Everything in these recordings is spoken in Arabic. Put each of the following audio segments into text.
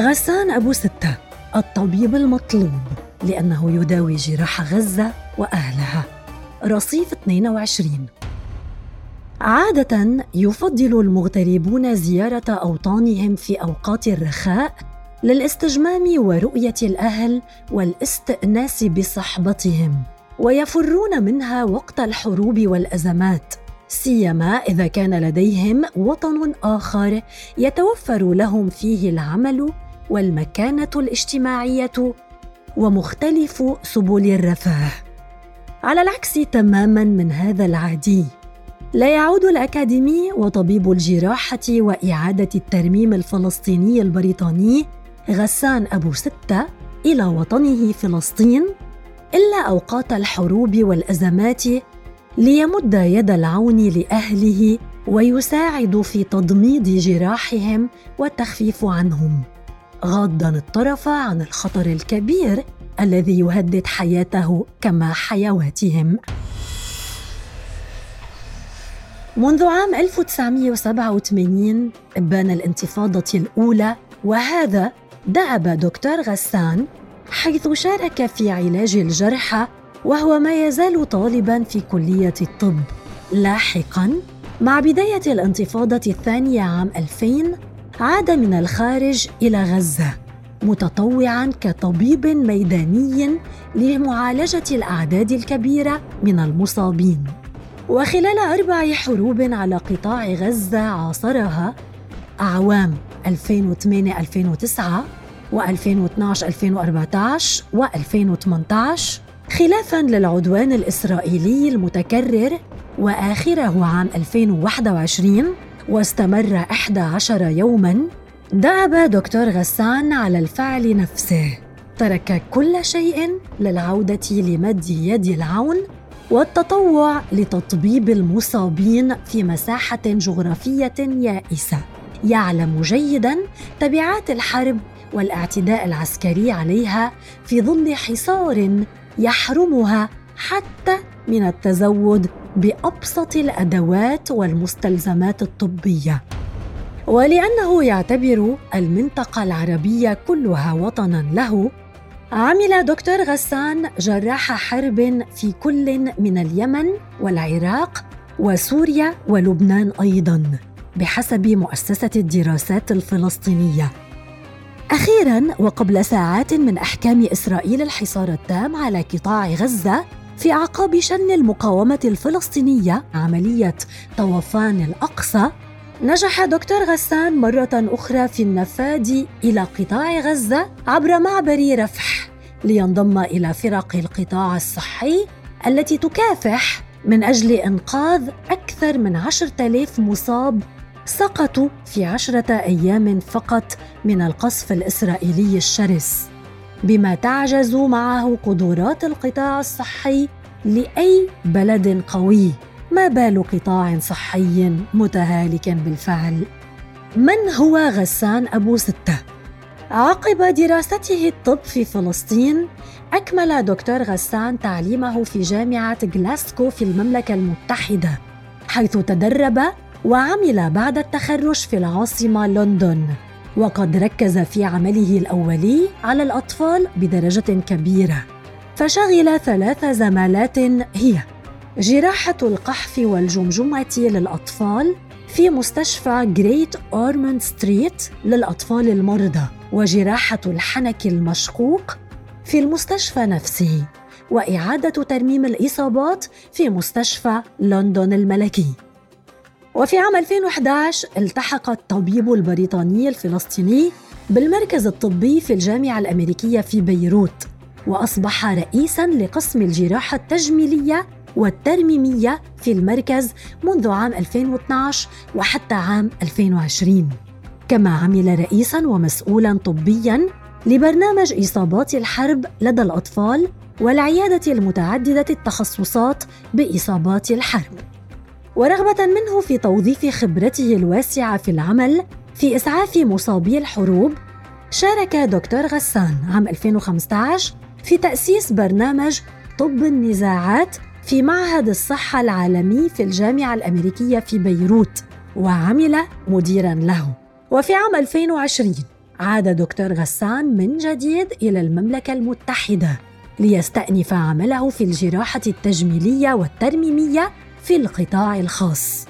غسان أبو ستة الطبيب المطلوب لأنه يداوي جراح غزة وأهلها. رصيف 22 عادة يفضل المغتربون زيارة أوطانهم في أوقات الرخاء للاستجمام ورؤية الأهل والاستئناس بصحبتهم ويفرون منها وقت الحروب والأزمات. سيما إذا كان لديهم وطن آخر يتوفر لهم فيه العمل والمكانة الاجتماعية ومختلف سبل الرفاه. على العكس تماما من هذا العادي. لا يعود الأكاديمي وطبيب الجراحة وإعادة الترميم الفلسطيني البريطاني غسان أبو ستة إلى وطنه فلسطين إلا أوقات الحروب والأزمات ليمد يد العون لأهله ويساعد في تضميد جراحهم والتخفيف عنهم. غاضا الطرف عن الخطر الكبير الذي يهدد حياته كما حيواتهم. منذ عام 1987 إبان الانتفاضة الأولى وهذا دأب دكتور غسان حيث شارك في علاج الجرحى وهو ما يزال طالبا في كلية الطب لاحقا. مع بداية الانتفاضة الثانية عام 2000 عاد من الخارج إلى غزة متطوعا كطبيب ميداني لمعالجة الأعداد الكبيرة من المصابين. وخلال أربع حروب على قطاع غزة عاصرها أعوام 2008-2009 و2012-2014 و2018 خلافا للعدوان الإسرائيلي المتكرر وآخره عام 2021 واستمر 11 يوما دأب دكتور غسان على الفعل نفسه. ترك كل شيء للعودة لمد يد العون والتطوع لتطبيب المصابين في مساحة جغرافية يائسة. يعلم جيدا تبعات الحرب والاعتداء العسكري عليها في ظل حصار يحرمها حتى من التزود بأبسط الأدوات والمستلزمات الطبية. ولأنه يعتبر المنطقة العربية كلها وطنا له عمل دكتور غسان جراح حرب في كل من اليمن والعراق وسوريا ولبنان أيضا بحسب مؤسسة الدراسات الفلسطينية. أخيرا وقبل ساعات من أحكام إسرائيل الحصار التام على قطاع غزة في أعقاب شن المقاومة الفلسطينية عملية طوفان الأقصى نجح دكتور غسان مرة أخرى في النفاذ إلى قطاع غزة عبر معبر رفح لينضم إلى فرق القطاع الصحي التي تكافح من أجل إنقاذ أكثر من عشرة آلاف مصاب سقطوا في عشرة أيام فقط من القصف الإسرائيلي الشرس. بما تعجز معه قدرات القطاع الصحي لأي بلد قوي. ما بال قطاع صحي متهالك بالفعل؟ من هو غسان أبو ستة؟ عقب دراسته الطب في فلسطين أكمل دكتور غسان تعليمه في جامعة غلاسكو في المملكة المتحدة حيث تدرب وعمل بعد التخرج في العاصمة لندن. وقد ركز في عمله الأولي على الأطفال بدرجة كبيرة فشغل ثلاث زمالات هي جراحة القحف والجمجمة للأطفال في مستشفى جريت أورموند ستريت للأطفال المرضى وجراحة الحنك المشقوق في المستشفى نفسه وإعادة ترميم الإصابات في مستشفى لندن الملكي. وفي عام 2011 التحق الطبيب البريطاني الفلسطيني بالمركز الطبي في الجامعة الأمريكية في بيروت وأصبح رئيساً لقسم الجراحة التجميلية والترميمية في المركز منذ عام 2012 وحتى عام 2020 كما عمل رئيساً ومسؤولاً طبياً لبرنامج إصابات الحرب لدى الأطفال والعيادة المتعددة التخصصات بإصابات الحرب. ورغبة منه في توظيف خبرته الواسعة في العمل في إسعاف مصابي الحروب شارك دكتور غسان عام 2015 في تأسيس برنامج طب النزاعات في معهد الصحة العالمي في الجامعة الأمريكية في بيروت وعمل مديرا له. وفي عام 2020 عاد دكتور غسان من جديد إلى المملكة المتحدة ليستأنف عمله في الجراحة التجميلية والترميمية في القطاع الخاص.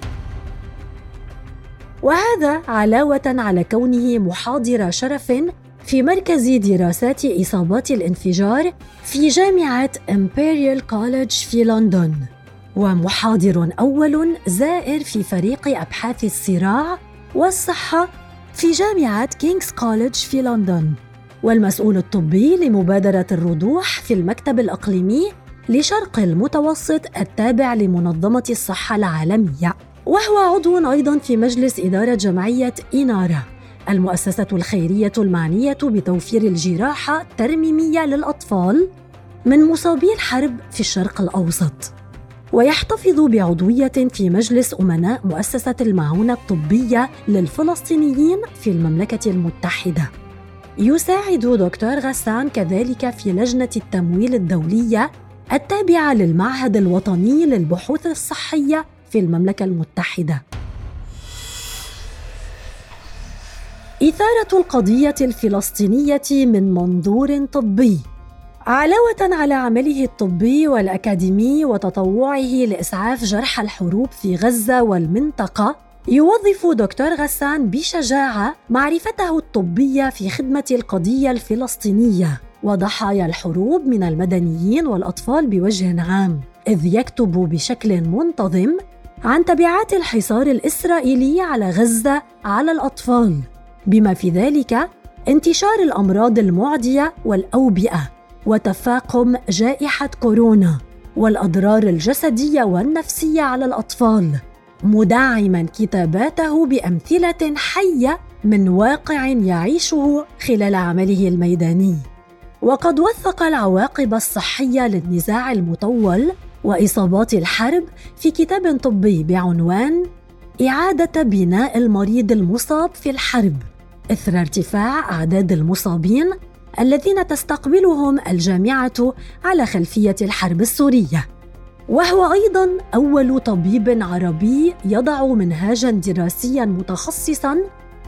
وهذا علاوة على كونه محاضر شرف في مركز دراسات إصابات الانفجار في جامعة إمبريال كوليدج في لندن ومحاضر أول زائر في فريق أبحاث الصراع والصحة في جامعة كينغز كوليدج في لندن والمسؤول الطبي لمبادرة الرضوح في المكتب الإقليمي لشرق المتوسط التابع لمنظمة الصحة العالمية وهو عضو أيضا في مجلس إدارة جمعية إنارة المؤسسة الخيرية المعنية بتوفير الجراحة الترميمية للأطفال من مصابي الحرب في الشرق الأوسط ويحتفظ بعضوية في مجلس أمناء مؤسسة المعونة الطبية للفلسطينيين في المملكة المتحدة. يساعد دكتور غسان كذلك في لجنة التمويل الدولية التابعة للمعهد الوطني للبحوث الصحية في المملكة المتحدة. إثارة القضية الفلسطينية من منظور طبي علاوة على عمله الطبي والأكاديمي وتطوعه لإسعاف جرحى الحروب في غزة والمنطقة يوظف دكتور غسان بشجاعة معرفته الطبية في خدمة القضية الفلسطينية وضحايا الحروب من المدنيين والأطفال بوجه عام إذ يكتب بشكل منتظم عن تبعات الحصار الإسرائيلي على غزة على الأطفال بما في ذلك انتشار الأمراض المعدية والأوبئة وتفاقم جائحة كورونا والأضرار الجسدية والنفسية على الأطفال مدعما كتاباته بأمثلة حية من واقع يعيشه خلال عمله الميداني. وقد وثق العواقب الصحية للنزاع المطول وإصابات الحرب في كتاب طبي بعنوان إعادة بناء المريض المصاب في الحرب إثر ارتفاع أعداد المصابين الذين تستقبلهم الجامعة على خلفية الحرب السورية. وهو أيضا أول طبيب عربي يضع منهاجا دراسيا متخصصا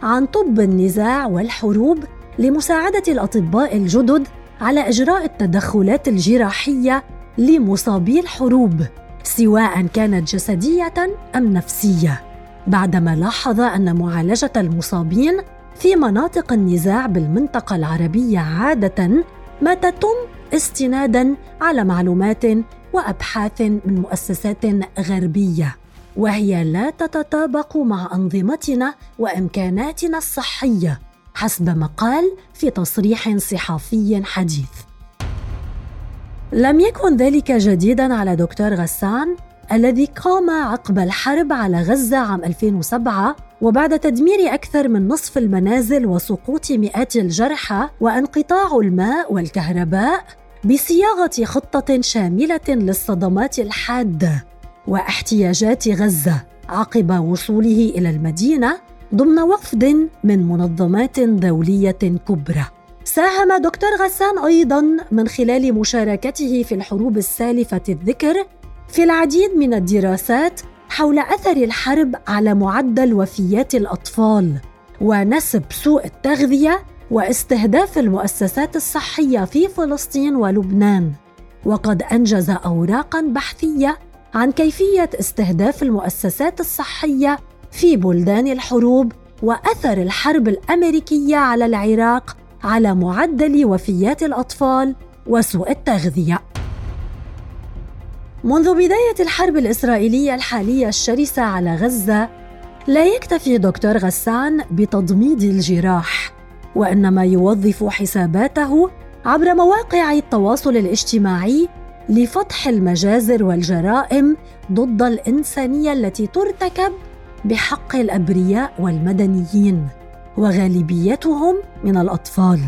عن طب النزاع والحروب لمساعدة الأطباء الجدد على إجراء التدخلات الجراحية لمصابي الحروب سواء كانت جسدية أم نفسية. بعدما لاحظ أن معالجة المصابين في مناطق النزاع بالمنطقة العربية عادة ما تتم استنادا على معلومات وأبحاث من مؤسسات غربية وهي لا تتطابق مع أنظمتنا وإمكاناتنا الصحية. حسب ما قال في تصريح صحفي حديث. لم يكن ذلك جديدا على دكتور غسان الذي قام عقب الحرب على غزة عام 2007 وبعد تدمير أكثر من نصف المنازل وسقوط مئات الجرحى وانقطاع الماء والكهرباء بصياغة خطة شاملة للصدمات الحادة واحتياجات غزة عقب وصوله إلى المدينة ضمن وفد من منظمات دولية كبرى. ساهم دكتور غسان أيضا من خلال مشاركته في الحروب السالفة الذكر في العديد من الدراسات حول أثر الحرب على معدل وفيات الأطفال ونسب سوء التغذية واستهداف المؤسسات الصحية في فلسطين ولبنان وقد أنجز اوراقا بحثية عن كيفية استهداف المؤسسات الصحية في بلدان الحروب وأثر الحرب الأمريكية على العراق على معدل وفيات الأطفال وسوء التغذية. منذ بداية الحرب الإسرائيلية الحالية الشرسة على غزة لا يكتفي دكتور غسان بتضميد الجراح وإنما يوظف حساباته عبر مواقع التواصل الاجتماعي لفتح المجازر والجرائم ضد الإنسانية التي ترتكب بحق الأبرياء والمدنيين وغالبيتهم من الأطفال.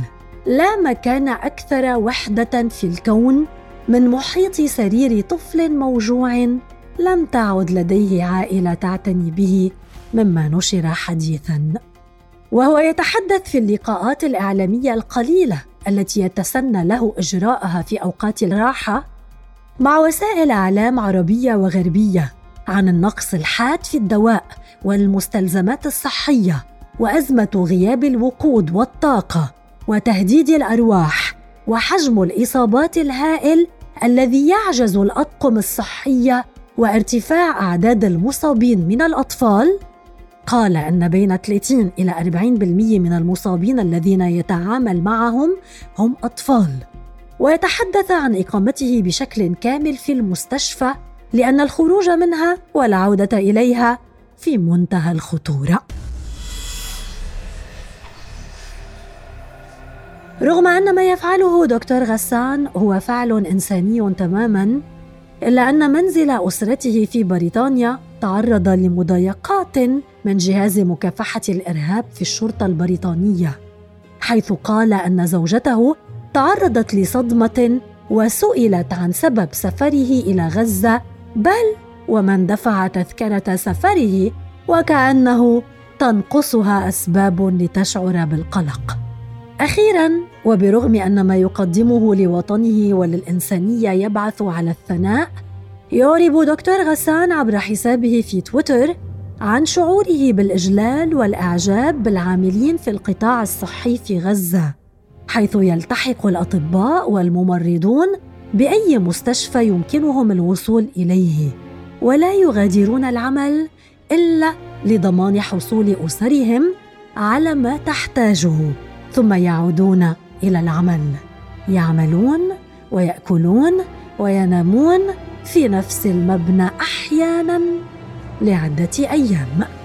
لا مكان أكثر وحدة في الكون من محيط سرير طفل موجوع لم تعد لديه عائلة تعتني به مما نشر حديثا. وهو يتحدث في اللقاءات الإعلامية القليلة التي يتسنى له إجراءها في أوقات الراحة مع وسائل إعلام عربية وغربية عن النقص الحاد في الدواء والمستلزمات الصحية وأزمة غياب الوقود والطاقة وتهديد الأرواح وحجم الإصابات الهائل الذي يعجز الأطقم الصحية وارتفاع أعداد المصابين من الأطفال. قال أن بين 30 إلى 40% من المصابين الذين يتعامل معهم هم أطفال. ويتحدث عن إقامته بشكل كامل في المستشفى لأن الخروج منها والعوده إليها في منتهى الخطورة. رغم أن ما يفعله دكتور غسان هو فعل إنساني تماما إلا أن منزل أسرته في بريطانيا تعرض لمضايقات من جهاز مكافحة الإرهاب في الشرطة البريطانية حيث قال أن زوجته تعرضت لصدمة وسئلت عن سبب سفره إلى غزة بل ومن دفع تذكرة سفره وكأنه تنقصها أسباب لتشعر بالقلق. أخيرا وبرغم أن ما يقدمه لوطنه وللإنسانية يبعث على الثناء يعرب دكتور غسان عبر حسابه في تويتر عن شعوره بالإجلال والإعجاب بالعاملين في القطاع الصحي في غزة حيث يلتحق الأطباء والممرضون بأي مستشفى يمكنهم الوصول إليه. ولا يغادرون العمل إلا لضمان حصول أسرهم على ما تحتاجه ثم يعودون إلى العمل. يعملون ويأكلون وينامون في نفس المبنى أحيانا لعدة أيام.